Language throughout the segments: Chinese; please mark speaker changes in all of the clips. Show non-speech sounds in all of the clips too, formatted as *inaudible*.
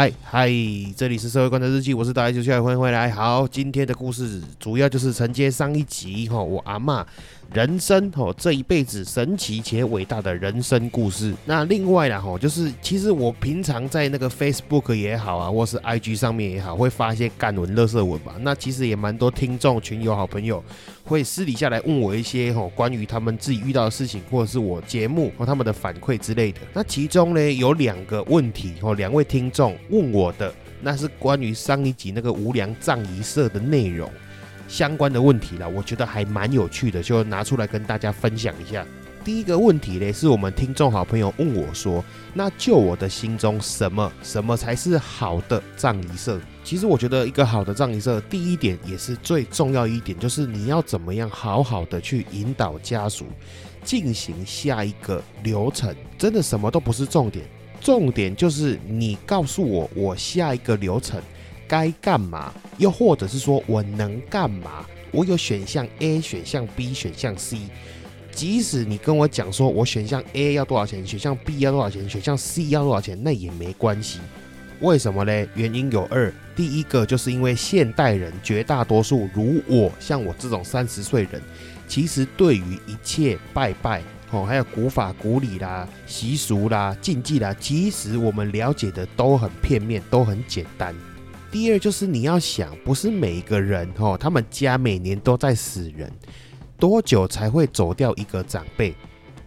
Speaker 1: 嗨嗨，这里是社会观察日记，我是大家就下来欢迎回来。好，今天的故事主要就是承接上一集哈，我阿嬷人生哦这一辈子神奇且伟大的人生故事。那另外啦哈，就是其实我平常在那个 Facebook 也好啊，或是 IG 上面也好，会发一些干文、乐色文吧。那其实也蛮多听众群友好朋友会私底下来问我一些哈关于他们自己遇到的事情，或者是我节目和他们的反馈之类的。那其中呢有两个问题哦，两位听众问我的，那是关于上一集那个无良葬仪社的内容。相关的问题了，我觉得还蛮有趣的，就拿出来跟大家分享一下。第一个问题呢，是我们听众好朋友问我说：“那就我的心中，什么什么才是好的葬仪社？”其实我觉得一个好的葬仪社，第一点也是最重要一点，就是你要怎么样好好的去引导家属进行下一个流程。真的什么都不是重点，重点就是你告诉我我下一个流程。该干嘛？又或者是说我能干嘛？我有选项 A、选项 B、选项 C。即使你跟我讲说我选项 A 要多少钱，选项 B 要多少钱，选项 C 要多少钱，那也没关系。为什么呢？原因有二。第一个就是因为现代人绝大多数如我，像我这种三十岁人，其实对于一切拜拜哦，还有古法古礼啦、习俗啦、禁忌啦，其实我们了解的都很片面，都很简单。第二就是你要想，不是每一个人哦，他们家每年都在死人，多久才会走掉一个长辈？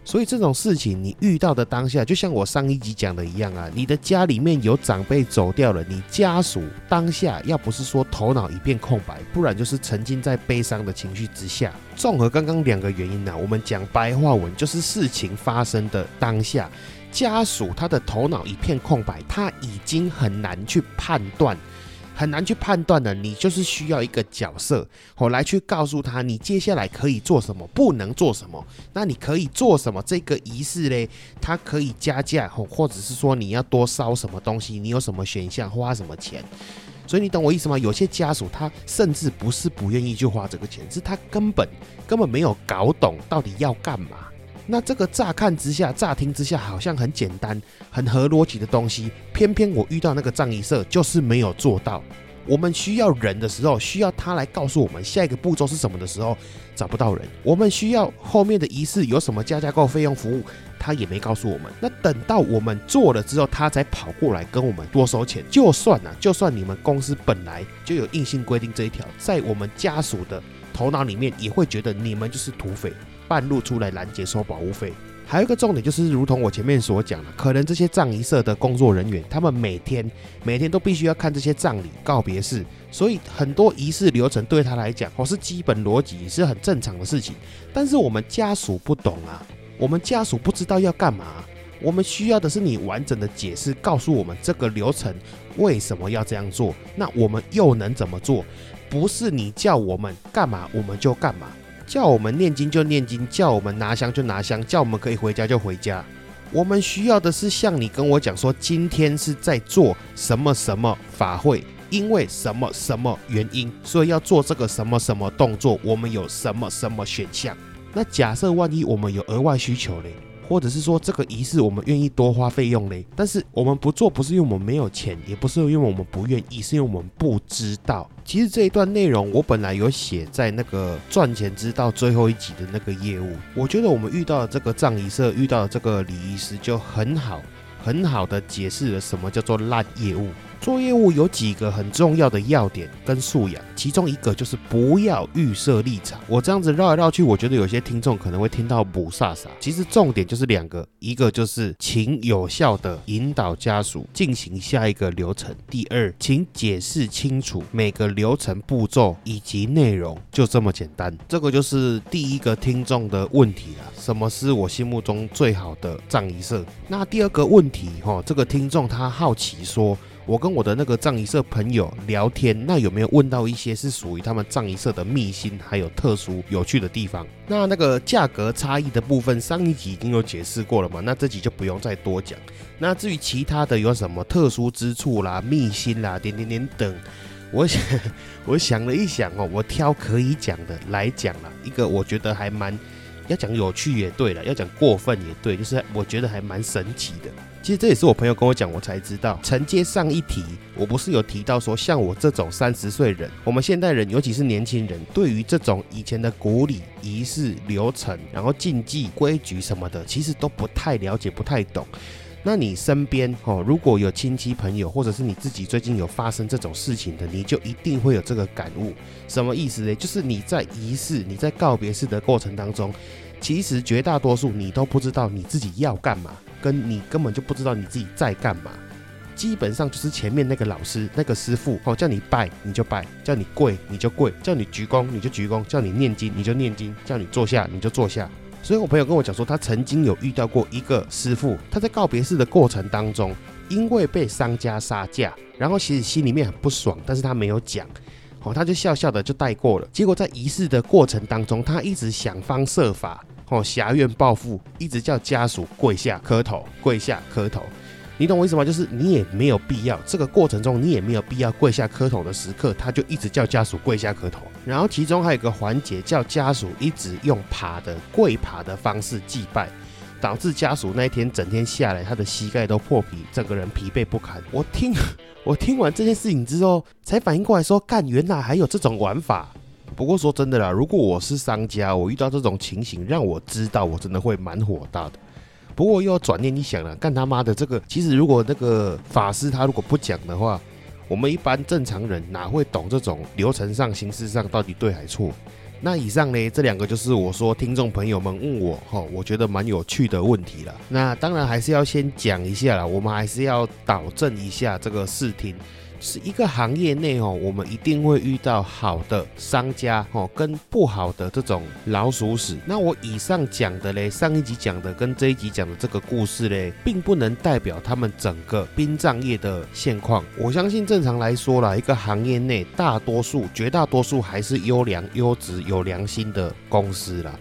Speaker 1: 所以这种事情你遇到的当下，就像我上一集讲的一样啊，你的家里面有长辈走掉了，你家属当下要不是说头脑一片空白，不然就是沉浸在悲伤的情绪之下。综合刚刚两个原因呢，我们讲白话文就是事情发生的当下，家属他的头脑一片空白，他已经很难去判断。很难去判断的，你就是需要一个角色，我来去告诉他，你接下来可以做什么，不能做什么。那你可以做什么？这个仪式嘞，它可以加价，或或者是说你要多烧什么东西，你有什么选项，花什么钱。所以你懂我意思吗？有些家属他甚至不是不愿意去花这个钱，是他根本根本没有搞懂到底要干嘛。那这个乍看之下、乍听之下好像很简单、很合逻辑的东西，偏偏我遇到那个葬仪社就是没有做到。我们需要人的时候，需要他来告诉我们下一个步骤是什么的时候，找不到人。我们需要后面的仪式有什么加价购费用服务，他也没告诉我们。那等到我们做了之后，他才跑过来跟我们多收钱。就算呢，就算你们公司本来就有硬性规定这一条，在我们家属的头脑里面也会觉得你们就是土匪。半路出来拦截收保护费，还有一个重点就是，如同我前面所讲的，可能这些葬仪社的工作人员，他们每天每天都必须要看这些葬礼告别式，所以很多仪式流程对他来讲，或是基本逻辑是很正常的事情。但是我们家属不懂啊，我们家属不知道要干嘛，我们需要的是你完整的解释，告诉我们这个流程为什么要这样做，那我们又能怎么做？不是你叫我们干嘛我们就干嘛。叫我们念经就念经，叫我们拿香就拿香，叫我们可以回家就回家。我们需要的是像你跟我讲说，今天是在做什么什么法会，因为什么什么原因，所以要做这个什么什么动作。我们有什么什么选项？那假设万一我们有额外需求呢？或者是说这个仪式我们愿意多花费用嘞，但是我们不做，不是因为我们没有钱，也不是因为我们不愿意，是因为我们不知道。其实这一段内容我本来有写在那个赚钱之道最后一集的那个业务，我觉得我们遇到这个葬仪社，遇到这个礼仪师就很好，很好的解释了什么叫做烂业务。做业务有几个很重要的要点跟素养，其中一个就是不要预设立场。我这样子绕来绕去，我觉得有些听众可能会听到不飒飒。其实重点就是两个，一个就是请有效的引导家属进行下一个流程；第二，请解释清楚每个流程步骤以及内容，就这么简单。这个就是第一个听众的问题了：什么是我心目中最好的葬仪社？那第二个问题，哈，这个听众他好奇说。我跟我的那个藏仪社朋友聊天，那有没有问到一些是属于他们藏仪社的秘辛，还有特殊有趣的地方？那那个价格差异的部分，上一集已经有解释过了嘛？那这集就不用再多讲。那至于其他的有什么特殊之处啦、秘辛啦、点点点等，我想 *laughs* 我想了一想哦，我挑可以讲的来讲了一个，我觉得还蛮要讲有趣也对了，要讲过分也对，就是我觉得还蛮神奇的。其实这也是我朋友跟我讲，我才知道。承接上一题，我不是有提到说，像我这种三十岁人，我们现代人，尤其是年轻人，对于这种以前的古礼仪式流程，然后禁忌规矩什么的，其实都不太了解，不太懂。那你身边哦，如果有亲戚朋友，或者是你自己最近有发生这种事情的，你就一定会有这个感悟。什么意思呢？就是你在仪式、你在告别式的过程当中，其实绝大多数你都不知道你自己要干嘛。跟你根本就不知道你自己在干嘛，基本上就是前面那个老师、那个师傅哦，叫你拜你就拜，叫你跪你就跪，叫你鞠躬你就鞠躬，叫你念经你就念经，叫你坐下你就坐下。所以我朋友跟我讲说，他曾经有遇到过一个师傅，他在告别式的过程当中，因为被商家杀价，然后其实心里面很不爽，但是他没有讲，哦，他就笑笑的就带过了。结果在仪式的过程当中，他一直想方设法。哦，侠怨报复，一直叫家属跪下磕头，跪下磕头，你懂我意思吗？就是你也没有必要，这个过程中你也没有必要跪下磕头的时刻，他就一直叫家属跪下磕头。然后其中还有一个环节，叫家属一直用爬的跪爬的方式祭拜，导致家属那一天整天下来，他的膝盖都破皮，整个人疲惫不堪。我听 *laughs* 我听完这件事情之后，才反应过来说，干，原来还有这种玩法。不过说真的啦，如果我是商家，我遇到这种情形，让我知道，我真的会蛮火大的。不过又要转念一想了，干他妈的这个，其实如果那个法师他如果不讲的话，我们一般正常人哪会懂这种流程上、形式上到底对还错？那以上呢，这两个就是我说听众朋友们问我哈，我觉得蛮有趣的问题了。那当然还是要先讲一下啦，我们还是要导正一下这个视听。是一个行业内哦，我们一定会遇到好的商家哦，跟不好的这种老鼠屎。那我以上讲的嘞，上一集讲的跟这一集讲的这个故事嘞，并不能代表他们整个殡葬业的现况。我相信正常来说啦，一个行业内大多数、绝大多数还是优良、优质、有良心的公司啦。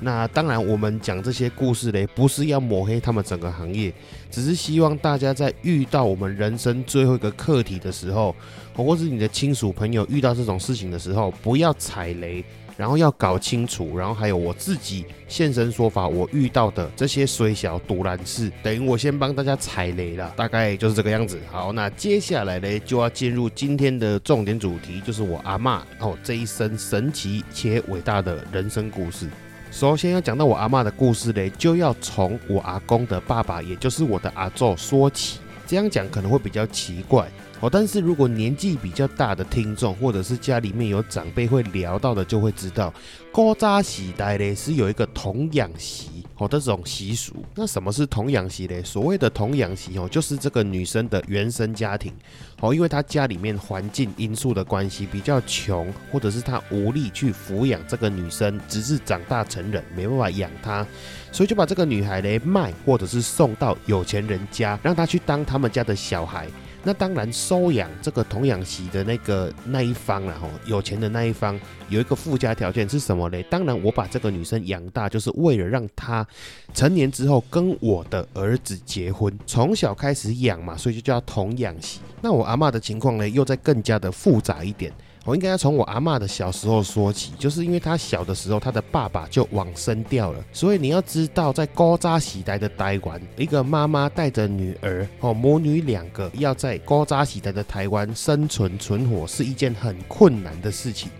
Speaker 1: 那当然，我们讲这些故事嘞，不是要抹黑他们整个行业，只是希望大家在遇到我们人生最后一个课题的时候，或是你的亲属朋友遇到这种事情的时候，不要踩雷，然后要搞清楚，然后还有我自己现身说法，我遇到的这些虽小独然事，等于我先帮大家踩雷了，大概就是这个样子。好，那接下来嘞，就要进入今天的重点主题，就是我阿妈哦这一生神奇且伟大的人生故事。首先要讲到我阿妈的故事嘞，就要从我阿公的爸爸，也就是我的阿祖说起。这样讲可能会比较奇怪哦，但是如果年纪比较大的听众，或者是家里面有长辈会聊到的，就会知道，高扎喜代嘞是有一个童养媳。哦，这种习俗，那什么是童养媳嘞？所谓的童养媳哦，就是这个女生的原生家庭哦，因为她家里面环境因素的关系比较穷，或者是她无力去抚养这个女生，直至长大成人，没办法养她，所以就把这个女孩嘞卖，或者是送到有钱人家，让她去当他们家的小孩。那当然，收养这个童养媳的那个那一方了哈，有钱的那一方有一个附加条件是什么嘞？当然，我把这个女生养大，就是为了让她成年之后跟我的儿子结婚，从小开始养嘛，所以就叫童养媳。那我阿妈的情况呢，又在更加的复杂一点。我应该要从我阿妈的小时候说起，就是因为她小的时候，她的爸爸就往生掉了，所以你要知道，在高扎喜代的台湾，一个妈妈带着女儿哦，母女两个要在高扎喜代的台湾生存存活，是一件很困难的事情。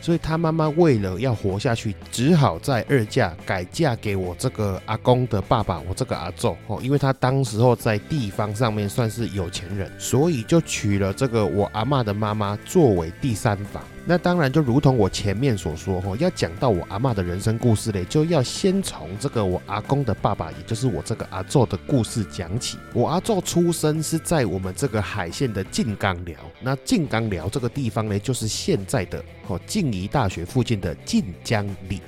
Speaker 1: 所以他妈妈为了要活下去，只好在二嫁改嫁给我这个阿公的爸爸，我这个阿祖哦，因为他当时候在地方上面算是有钱人，所以就娶了这个我阿妈的妈妈作为第三房。那当然，就如同我前面所说，哈，要讲到我阿妈的人生故事嘞，就要先从这个我阿公的爸爸，也就是我这个阿祖的故事讲起。我阿祖出生是在我们这个海县的静冈寮，那静冈寮这个地方呢，就是现在的哦静宜大学附近的静江里。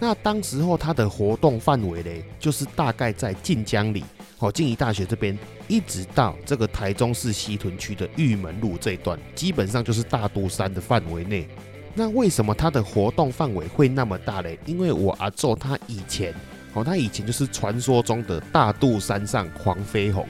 Speaker 1: 那当时候他的活动范围嘞，就是大概在静江里哦静宜大学这边一直到这个台中市西屯区的玉门路这一段，基本上就是大肚山的范围内。那为什么它的活动范围会那么大嘞？因为我阿昼他以前哦，他以前就是传说中的大肚山上黄飞鸿。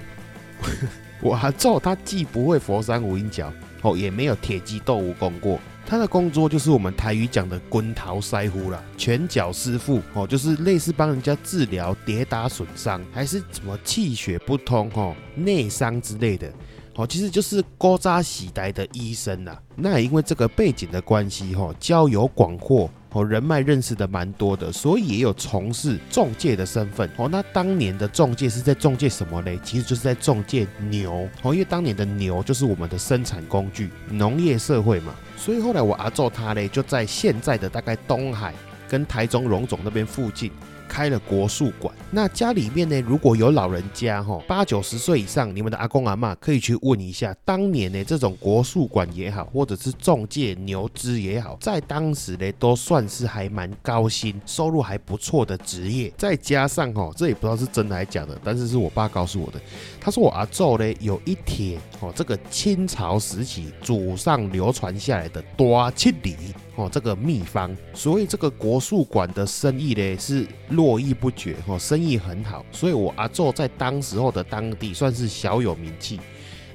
Speaker 1: *laughs* 我阿昼他既不会佛山无影脚哦，也没有铁鸡斗蜈蚣过。他的工作就是我们台语讲的“滚桃腮乎”啦，拳脚师傅哦，就是类似帮人家治疗跌打损伤，还是什么气血不通哦、内伤之类的。哦，其实就是高扎喜呆的医生呐。那也因为这个背景的关系，哈，交友广阔，哦，人脉认识的蛮多的，所以也有从事中介的身份。哦，那当年的中介是在中介什么嘞？其实就是在中介牛。哦，因为当年的牛就是我们的生产工具，农业社会嘛。所以后来我阿做他嘞，就在现在的大概东海跟台中荣总那边附近。开了国术馆，那家里面呢，如果有老人家哈，八九十岁以上，你们的阿公阿妈可以去问一下，当年呢这种国术馆也好，或者是中介牛资也好，在当时呢都算是还蛮高薪、收入还不错的职业。再加上哈，这也不知道是真的还是假的，但是是我爸告诉我的，他说我阿昼呢有一帖哦，这个清朝时期祖上流传下来的多七礼。哦，这个秘方，所以这个国术馆的生意呢是络绎不绝，哦，生意很好，所以我阿宙在当时候的当地算是小有名气。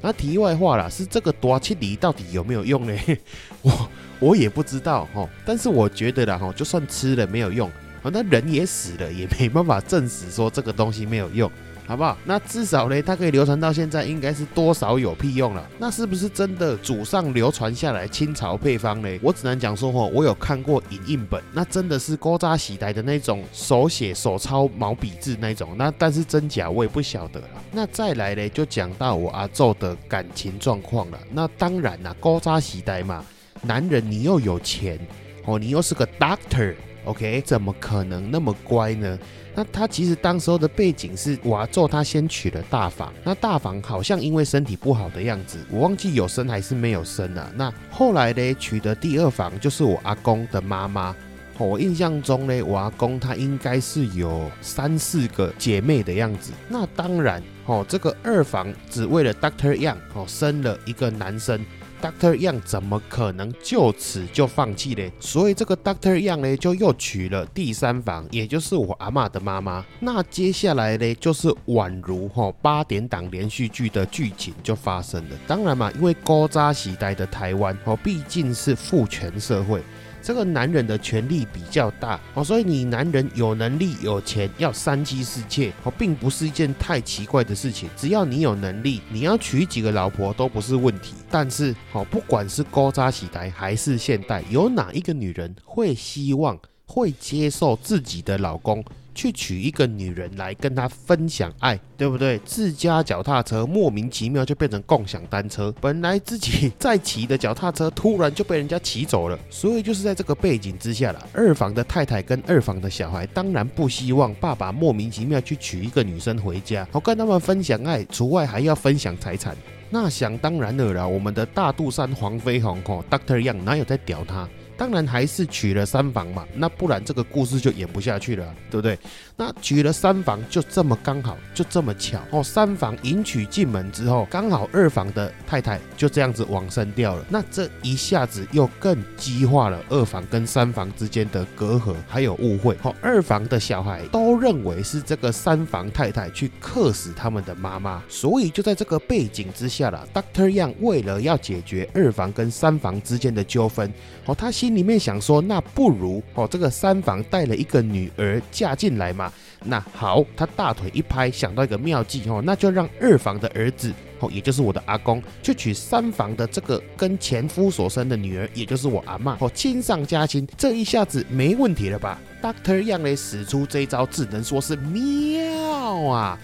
Speaker 1: 那题外话啦，是这个多七厘到底有没有用呢？*laughs* 我我也不知道，哈，但是我觉得啦，哈，就算吃了没有用，啊，那人也死了，也没办法证实说这个东西没有用。好不好？那至少呢，它可以流传到现在，应该是多少有屁用了。那是不是真的祖上流传下来清朝配方呢？我只能讲说，哦，我有看过影印本，那真的是勾扎喜呆的那种手写手抄毛笔字那种。那但是真假我也不晓得了。那再来呢，就讲到我阿昼的感情状况了。那当然啦，勾扎喜呆嘛，男人你又有钱哦，你又是个 doctor OK，怎么可能那么乖呢？那他其实当时候的背景是瓦咒他先娶了大房，那大房好像因为身体不好的样子，我忘记有生还是没有生啊。那后来呢，娶的第二房就是我阿公的妈妈。我印象中呢，我阿公他应该是有三四个姐妹的样子。那当然，哦，这个二房只为了 Doctor Young 哦生了一个男生。Doctor Yang 怎么可能就此就放弃嘞？所以这个 Doctor Yang 呢，就又娶了第三房，也就是我阿妈的妈妈。那接下来呢，就是宛如哈八点档连续剧的剧情就发生了。当然嘛，因为高扎时代的台湾哦，毕竟是父权社会。这个男人的权力比较大哦，所以你男人有能力有钱要三妻四妾哦，并不是一件太奇怪的事情。只要你有能力，你要娶几个老婆都不是问题。但是哦，不管是高扎喜台还是现代，有哪一个女人会希望会接受自己的老公？去娶一个女人来跟他分享爱，对不对？自家脚踏车莫名其妙就变成共享单车，本来自己在骑的脚踏车突然就被人家骑走了。所以就是在这个背景之下了，二房的太太跟二房的小孩当然不希望爸爸莫名其妙去娶一个女生回家，好跟他们分享爱，除外还要分享财产。那想当然了啦，我们的大肚山黄飞鸿哦，Doctor Young 哪有在屌他？当然还是娶了三房嘛，那不然这个故事就演不下去了，对不对？那娶了三房就这么刚好，就这么巧哦。三房迎娶进门之后，刚好二房的太太就这样子往生掉了。那这一下子又更激化了二房跟三房之间的隔阂，还有误会。好，二房的小孩都认为是这个三房太太去克死他们的妈妈，所以就在这个背景之下了，Doctor Young 为了要解决二房跟三房之间的纠纷，哦，他心。心里面想说，那不如哦，这个三房带了一个女儿嫁进来嘛。那好，他大腿一拍，想到一个妙计哦，那就让二房的儿子哦，也就是我的阿公，去娶三房的这个跟前夫所生的女儿，也就是我阿妈哦，亲上加亲，这一下子没问题了吧？Doctor Yang 嘞使出这一招，只能说是妙啊！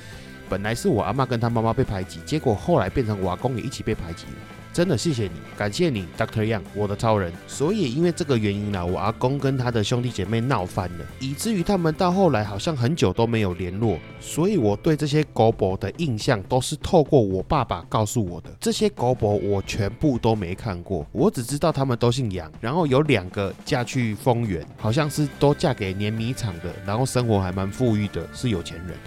Speaker 1: 本来是我阿妈跟他妈妈被排挤，结果后来变成我阿公也一起被排挤了。真的谢谢你，感谢你，Doctor Yang，我的超人。所以因为这个原因呢，我阿公跟他的兄弟姐妹闹翻了，以至于他们到后来好像很久都没有联络。所以我对这些狗博的印象都是透过我爸爸告诉我的。这些狗博我全部都没看过，我只知道他们都姓杨，然后有两个嫁去丰原，好像是都嫁给碾米厂的，然后生活还蛮富裕的，是有钱人。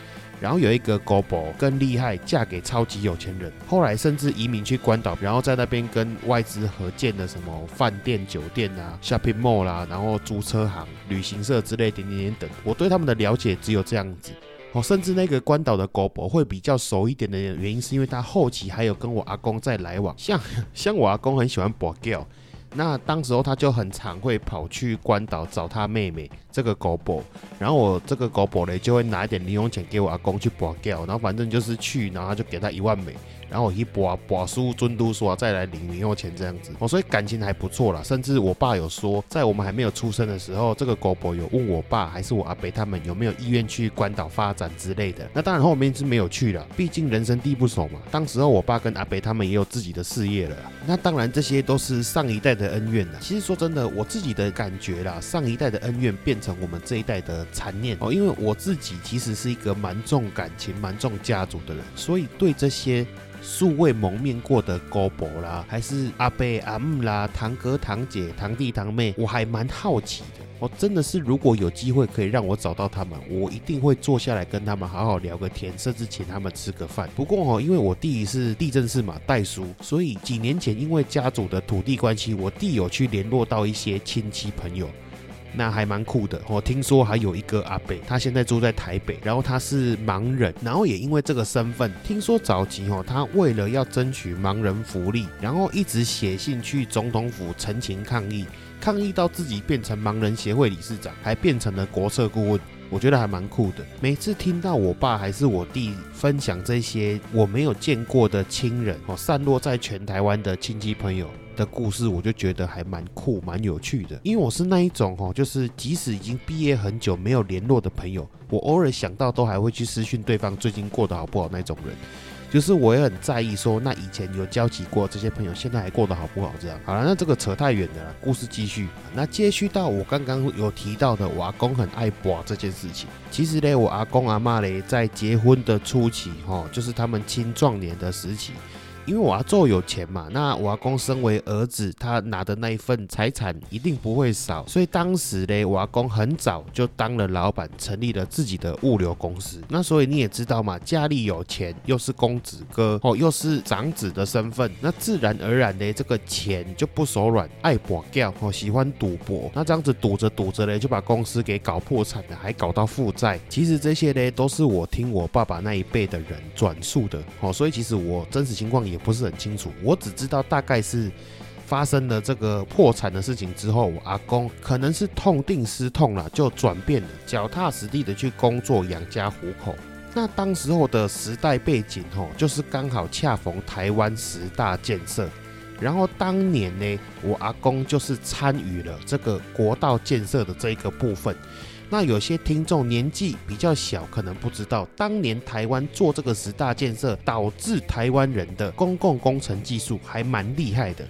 Speaker 1: 然后有一个狗婆更厉害，嫁给超级有钱人，后来甚至移民去关岛，然后在那边跟外资合建的什么饭店、酒店啊、shopping mall 啦，然后租车行、旅行社之类点点点等。我对他们的了解只有这样子。哦，甚至那个关岛的狗婆会比较熟一点的原因，是因为他后期还有跟我阿公在来往，像 *laughs* 像我阿公很喜欢博 girl。那当时候他就很常会跑去关岛找他妹妹这个狗宝，然后我这个狗宝嘞就会拿一点零用钱给我阿公去博掉，然后反正就是去，然后就给他一万美。然后我一博博输尊都说再来领零用钱这样子，哦，所以感情还不错啦。甚至我爸有说，在我们还没有出生的时候，这个狗婆有问我爸还是我阿伯他们有没有意愿去关岛发展之类的。那当然后面是没有去了，毕竟人生地不熟嘛。当时候我爸跟阿伯他们也有自己的事业了。那当然这些都是上一代的恩怨了。其实说真的，我自己的感觉啦，上一代的恩怨变成我们这一代的残念哦。因为我自己其实是一个蛮重感情、蛮重家族的人，所以对这些。素未蒙面过的高伯啦，还是阿伯阿姆啦，堂哥堂姐堂弟堂妹，我还蛮好奇的。我真的是，如果有机会可以让我找到他们，我一定会坐下来跟他们好好聊个天，甚至请他们吃个饭。不过哦，因为我弟是地震市嘛代叔，所以几年前因为家族的土地关系，我弟有去联络到一些亲戚朋友。那还蛮酷的，我听说还有一个阿北，他现在住在台北，然后他是盲人，然后也因为这个身份，听说早期哦，他为了要争取盲人福利，然后一直写信去总统府陈情抗议，抗议到自己变成盲人协会理事长，还变成了国策顾问。我觉得还蛮酷的。每次听到我爸还是我弟分享这些我没有见过的亲人哦，散落在全台湾的亲戚朋友的故事，我就觉得还蛮酷、蛮有趣的。因为我是那一种哦，就是即使已经毕业很久没有联络的朋友，我偶尔想到都还会去私讯对方最近过得好不好那种人。就是我也很在意，说那以前有交集过这些朋友，现在还过得好不好？这样好了，那这个扯太远了，故事继续。那接续到我刚刚有提到的，我阿公很爱博这件事情。其实呢，我阿公阿妈嘞，在结婚的初期，哈，就是他们青壮年的时期。因为我阿做有钱嘛，那我阿公身为儿子，他拿的那一份财产一定不会少，所以当时呢，我阿公很早就当了老板，成立了自己的物流公司。那所以你也知道嘛，家里有钱，又是公子哥哦，又是长子的身份，那自然而然的这个钱就不手软，爱博掉哦，喜欢赌博。那这样子赌着赌着呢，就把公司给搞破产了，还搞到负债。其实这些呢，都是我听我爸爸那一辈的人转述的哦，所以其实我真实情况也。不是很清楚，我只知道大概是发生了这个破产的事情之后，我阿公可能是痛定思痛了，就转变了，脚踏实地的去工作养家糊口。那当时候的时代背景吼，就是刚好恰逢台湾十大建设，然后当年呢，我阿公就是参与了这个国道建设的这一个部分。那有些听众年纪比较小，可能不知道，当年台湾做这个十大建设，导致台湾人的公共工程技术还蛮厉害的。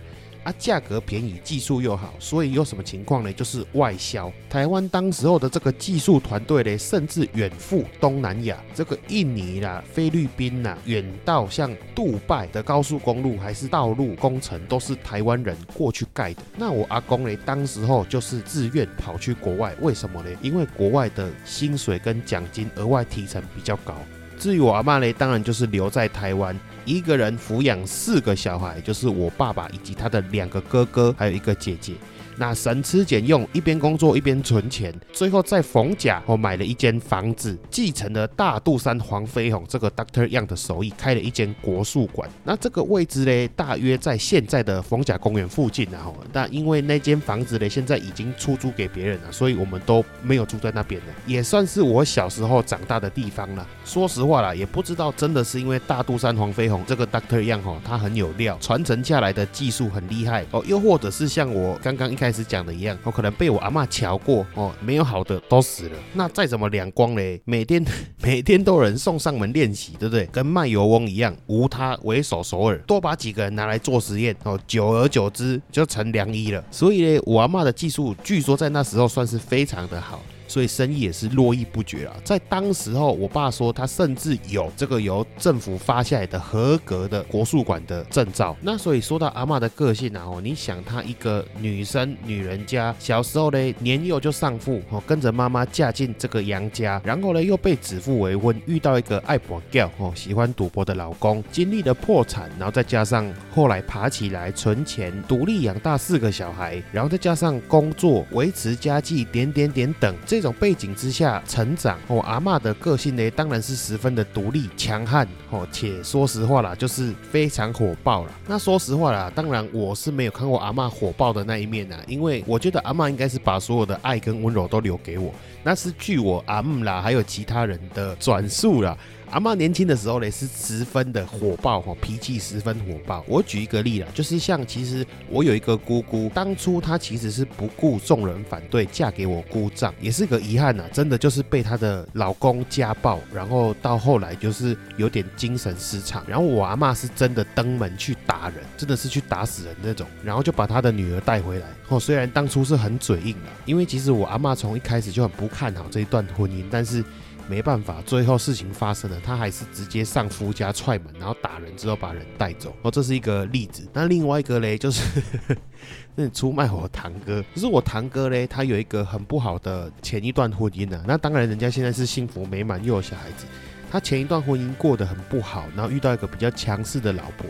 Speaker 1: 啊，价格便宜，技术又好，所以有什么情况呢？就是外销。台湾当时候的这个技术团队呢，甚至远赴东南亚，这个印尼啦、菲律宾啦，远到像杜拜的高速公路还是道路工程，都是台湾人过去盖的。那我阿公呢，当时候就是自愿跑去国外，为什么呢？因为国外的薪水跟奖金额外提成比较高。至于我阿妈呢，当然就是留在台湾。一个人抚养四个小孩，就是我爸爸以及他的两个哥哥，还有一个姐姐。那省吃俭用，一边工作一边存钱，最后在逢甲我买了一间房子，继承了大肚山黄飞鸿这个 Doctor Young 的手艺，开了一间国术馆。那这个位置呢，大约在现在的逢甲公园附近然啊。那因为那间房子呢，现在已经出租给别人了，所以我们都没有住在那边了，也算是我小时候长大的地方了。说实话啦，也不知道真的是因为大肚山黄飞鸿这个 Doctor Young 哈，他很有料，传承下来的技术很厉害哦，又或者是像我刚刚一开。开始讲的一样，我可能被我阿妈瞧过哦，没有好的都死了。那再怎么两光嘞，每天 *laughs* 每天都有人送上门练习，对不对？跟卖油翁一样，无他为首首尔，多把几个人拿来做实验哦，久而久之就成良医了。所以呢，我阿妈的技术据说在那时候算是非常的好。所以生意也是络绎不绝啊。在当时候，我爸说他甚至有这个由政府发下来的合格的国术馆的证照。那所以说到阿妈的个性啊，哦，你想她一个女生，女人家，小时候呢年幼就丧父，哦，跟着妈妈嫁进这个杨家，然后呢又被指腹为婚，遇到一个爱博教，哦，喜欢赌博的老公，经历了破产，然后再加上后来爬起来存钱，独立养大四个小孩，然后再加上工作维持家计，点点点等这 *laughs* 种背景之下成长，哦，阿妈的个性呢当然是十分的独立强悍，哦，且说实话啦，就是非常火爆了。那说实话啦，当然我是没有看过阿妈火爆的那一面呐，因为我觉得阿妈应该是把所有的爱跟温柔都留给我，那是据我阿姆啦还有其他人的转述啦。阿妈年轻的时候呢，是十分的火爆哈，脾气十分火爆。我举一个例啦，就是像其实我有一个姑姑，当初她其实是不顾众人反对嫁给我姑丈，也是个遗憾呐。真的就是被她的老公家暴，然后到后来就是有点精神失常。然后我阿妈是真的登门去打人，真的是去打死人那种，然后就把她的女儿带回来。哦，虽然当初是很嘴硬的，因为其实我阿妈从一开始就很不看好这一段婚姻，但是。没办法，最后事情发生了，他还是直接上夫家踹门，然后打人之后把人带走。哦，这是一个例子。那另外一个嘞，就是 *laughs* 那出卖我堂哥。可是我堂哥嘞，他有一个很不好的前一段婚姻呢。那当然，人家现在是幸福美满，又有小孩子。他前一段婚姻过得很不好，然后遇到一个比较强势的老婆。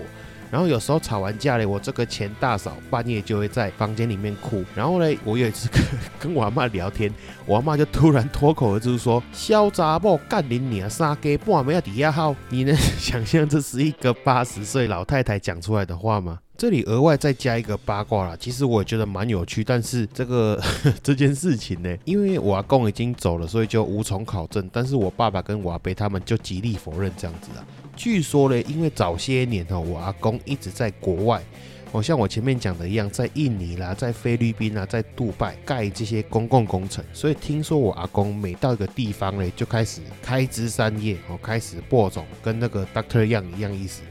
Speaker 1: 然后有时候吵完架嘞，我这个前大嫂半夜就会在房间里面哭。然后嘞，我有一次跟跟我阿妈聊天，我阿妈就突然脱口而出说：“小杂某干你娘杀鸡半夜底下号。”你能 *laughs* 想象这是一个八十岁老太太讲出来的话吗？这里额外再加一个八卦啦，其实我也觉得蛮有趣，但是这个 *laughs* 这件事情呢，因为我阿公已经走了，所以就无从考证。但是我爸爸跟我阿伯他们就极力否认这样子啊。据说呢，因为早些年哦，我阿公一直在国外，哦，像我前面讲的一样，在印尼啦，在菲律宾啊，在杜拜盖这些公共工程，所以听说我阿公每到一个地方呢，就开始开枝散叶，哦，开始播种，跟那个 Doctor Young 一样意思。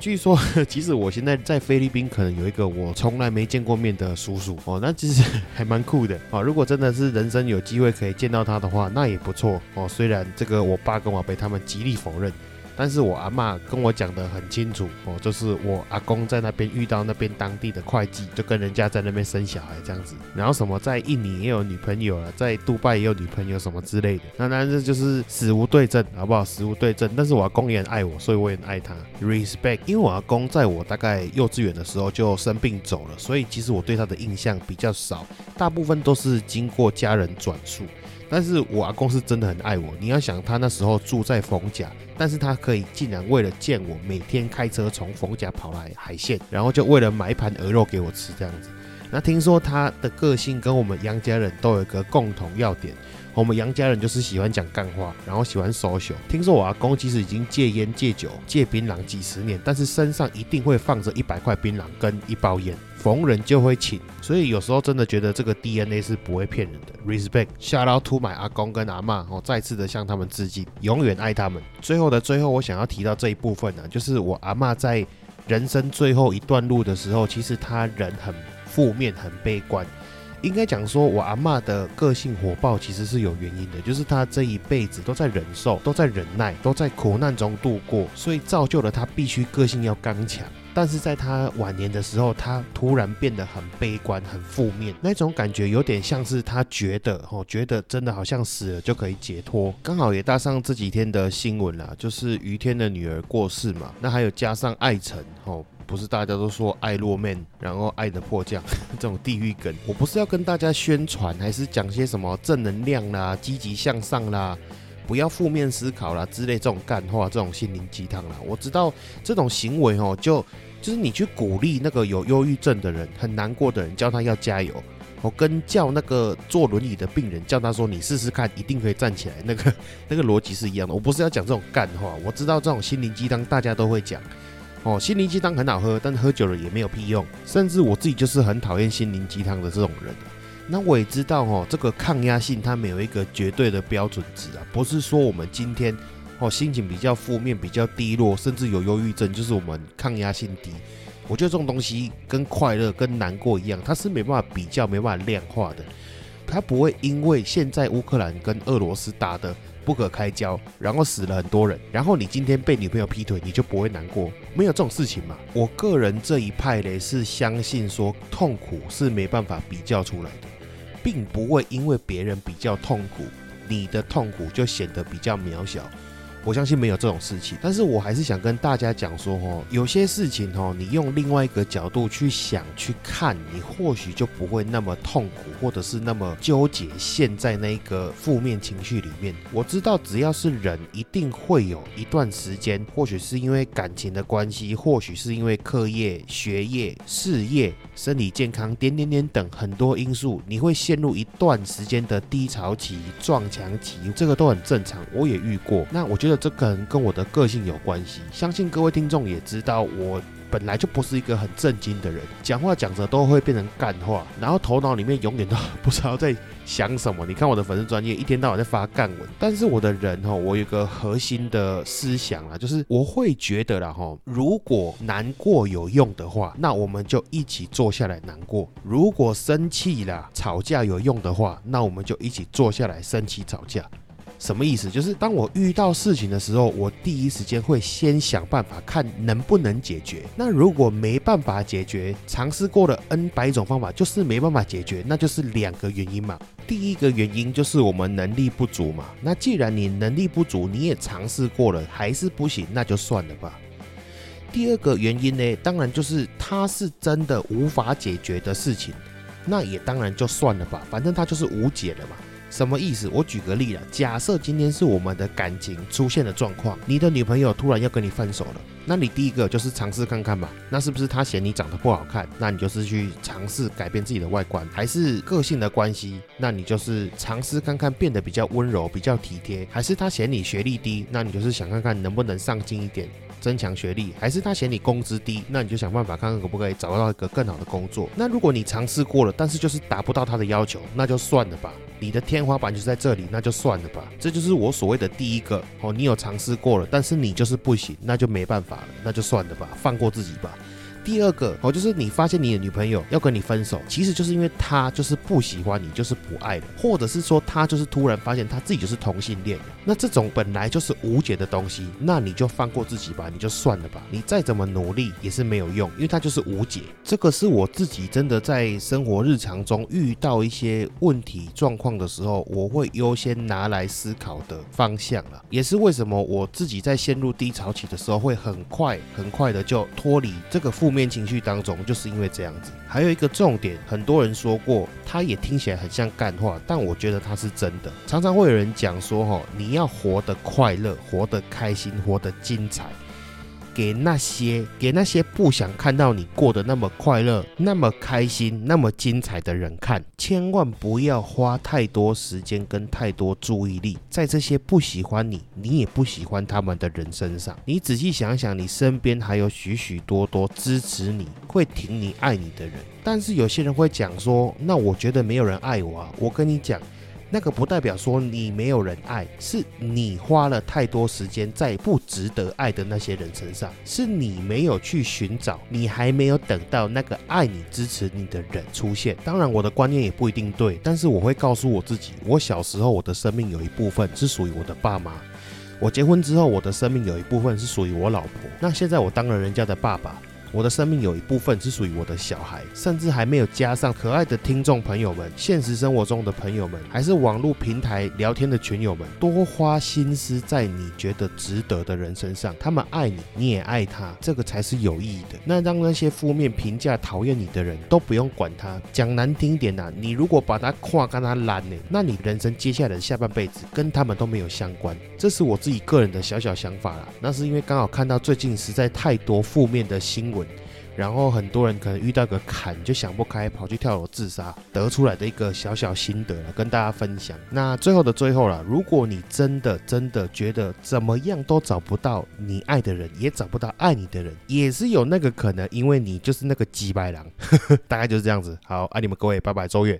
Speaker 1: 据说，*laughs* 其实我现在在菲律宾，可能有一个我从来没见过面的叔叔哦，那其实还蛮酷的哦。如果真的是人生有机会可以见到他的话，那也不错哦。虽然这个我爸跟我被他们极力否认。但是我阿妈跟我讲的很清楚哦，就是我阿公在那边遇到那边当地的会计，就跟人家在那边生小孩这样子，然后什么在印尼也有女朋友了，在杜拜也有女朋友什么之类的，那那这就是死无对证，好不好？死无对证。但是我阿公也很爱我，所以我也很爱他，respect。因为我阿公在我大概幼稚园的时候就生病走了，所以其实我对他的印象比较少，大部分都是经过家人转述。但是我阿公是真的很爱我，你要想他那时候住在冯家，但是他可以竟然为了见我，每天开车从冯家跑来海线，然后就为了买一盘鹅肉给我吃这样子。那听说他的个性跟我们杨家人都有一个共同要点。我们杨家人就是喜欢讲干话，然后喜欢 social。听说我阿公其实已经戒烟、戒酒、戒槟榔几十年，但是身上一定会放着一百块槟榔跟一包烟，逢人就会请。所以有时候真的觉得这个 DNA 是不会骗人的。Respect，shout out to my 阿公跟阿妈，哦，再次的向他们致敬，永远爱他们。最后的最后，我想要提到这一部分呢，就是我阿妈在人生最后一段路的时候，其实她人很负面、很悲观。应该讲说，我阿妈的个性火爆，其实是有原因的，就是她这一辈子都在忍受，都在忍耐，都在苦难中度过，所以造就了她必须个性要刚强。但是在她晚年的时候，她突然变得很悲观、很负面，那种感觉有点像是她觉得哦，觉得真的好像死了就可以解脱。刚好也搭上这几天的新闻啦，就是于天的女儿过世嘛，那还有加上爱辰哦。不是大家都说爱落面然后爱的迫降 *laughs* 这种地狱梗，我不是要跟大家宣传，还是讲些什么正能量啦、积极向上啦、不要负面思考啦之类这种干话、这种心灵鸡汤啦。我知道这种行为哦，就就是你去鼓励那个有忧郁症的人、很难过的人，叫他要加油，我跟叫那个坐轮椅的病人叫他说你试试看，一定可以站起来，那个那个逻辑是一样的。我不是要讲这种干话，我知道这种心灵鸡汤大家都会讲。哦，心灵鸡汤很好喝，但是喝久了也没有屁用。甚至我自己就是很讨厌心灵鸡汤的这种人。那我也知道哦，这个抗压性它没有一个绝对的标准值啊，不是说我们今天哦心情比较负面、比较低落，甚至有忧郁症，就是我们抗压性低。我觉得这种东西跟快乐、跟难过一样，它是没办法比较、没办法量化的。它不会因为现在乌克兰跟俄罗斯打的不可开交，然后死了很多人，然后你今天被女朋友劈腿，你就不会难过？没有这种事情嘛。我个人这一派嘞是相信说，痛苦是没办法比较出来的，并不会因为别人比较痛苦，你的痛苦就显得比较渺小。我相信没有这种事情，但是我还是想跟大家讲说，哦，有些事情哦，你用另外一个角度去想、去看，你或许就不会那么痛苦，或者是那么纠结，陷在那个负面情绪里面。我知道，只要是人，一定会有一段时间，或许是因为感情的关系，或许是因为课业、学业、事业、身体健康点点点等很多因素，你会陷入一段时间的低潮期、撞墙期，这个都很正常，我也遇过。那我觉得。这可能跟我的个性有关系，相信各位听众也知道，我本来就不是一个很正经的人，讲话讲着都会变成干话，然后头脑里面永远都不知道在想什么。你看我的粉丝专业，一天到晚在发干文，但是我的人哈，我有个核心的思想啊，就是我会觉得啦哈，如果难过有用的话，那我们就一起坐下来难过；如果生气啦、吵架有用的话，那我们就一起坐下来生气吵架。什么意思？就是当我遇到事情的时候，我第一时间会先想办法看能不能解决。那如果没办法解决，尝试过了 N 百种方法，就是没办法解决，那就是两个原因嘛。第一个原因就是我们能力不足嘛。那既然你能力不足，你也尝试过了还是不行，那就算了吧。第二个原因呢，当然就是它是真的无法解决的事情，那也当然就算了吧，反正它就是无解了嘛。什么意思？我举个例子，假设今天是我们的感情出现了状况，你的女朋友突然要跟你分手了，那你第一个就是尝试看看吧，那是不是她嫌你长得不好看？那你就是去尝试改变自己的外观，还是个性的关系？那你就是尝试看看变得比较温柔、比较体贴，还是她嫌你学历低？那你就是想看看能不能上进一点。增强学历，还是他嫌你工资低，那你就想办法看看可不可以找到一个更好的工作。那如果你尝试过了，但是就是达不到他的要求，那就算了吧。你的天花板就在这里，那就算了吧。这就是我所谓的第一个哦，你有尝试过了，但是你就是不行，那就没办法了，那就算了吧，放过自己吧。第二个哦，就是你发现你的女朋友要跟你分手，其实就是因为她就是不喜欢你，就是不爱了，或者是说她就是突然发现她自己就是同性恋那这种本来就是无解的东西，那你就放过自己吧，你就算了吧。你再怎么努力也是没有用，因为它就是无解。这个是我自己真的在生活日常中遇到一些问题状况的时候，我会优先拿来思考的方向了。也是为什么我自己在陷入低潮期的时候，会很快很快的就脱离这个负。负面情绪当中，就是因为这样子。还有一个重点，很多人说过，他也听起来很像干话，但我觉得他是真的。常常会有人讲说，哈，你要活得快乐，活得开心，活得精彩。给那些给那些不想看到你过得那么快乐、那么开心、那么精彩的人看，千万不要花太多时间跟太多注意力在这些不喜欢你、你也不喜欢他们的人身上。你仔细想想，你身边还有许许多多支持你、会挺你、爱你的人。但是有些人会讲说：“那我觉得没有人爱我啊。”我跟你讲。那个不代表说你没有人爱，是你花了太多时间在不值得爱的那些人身上，是你没有去寻找，你还没有等到那个爱你、支持你的人出现。当然，我的观念也不一定对，但是我会告诉我自己，我小时候我的生命有一部分是属于我的爸妈，我结婚之后我的生命有一部分是属于我老婆，那现在我当了人家的爸爸。我的生命有一部分是属于我的小孩，甚至还没有加上可爱的听众朋友们、现实生活中的朋友们，还是网络平台聊天的群友们，多花心思在你觉得值得的人身上，他们爱你，你也爱他，这个才是有意义的。那让那些负面评价、讨厌你的人都不用管他。讲难听点呐，你如果把他跨跟他烂呢，那你人生接下来的下半辈子跟他们都没有相关。这是我自己个人的小小想法啦。那是因为刚好看到最近实在太多负面的新闻。然后很多人可能遇到个坎就想不开，跑去跳楼自杀，得出来的一个小小心得了，跟大家分享。那最后的最后了，如果你真的真的觉得怎么样都找不到你爱的人，也找不到爱你的人，也是有那个可能，因为你就是那个鸡白狼，*laughs* 大概就是这样子。好，爱你们各位，拜拜，周月。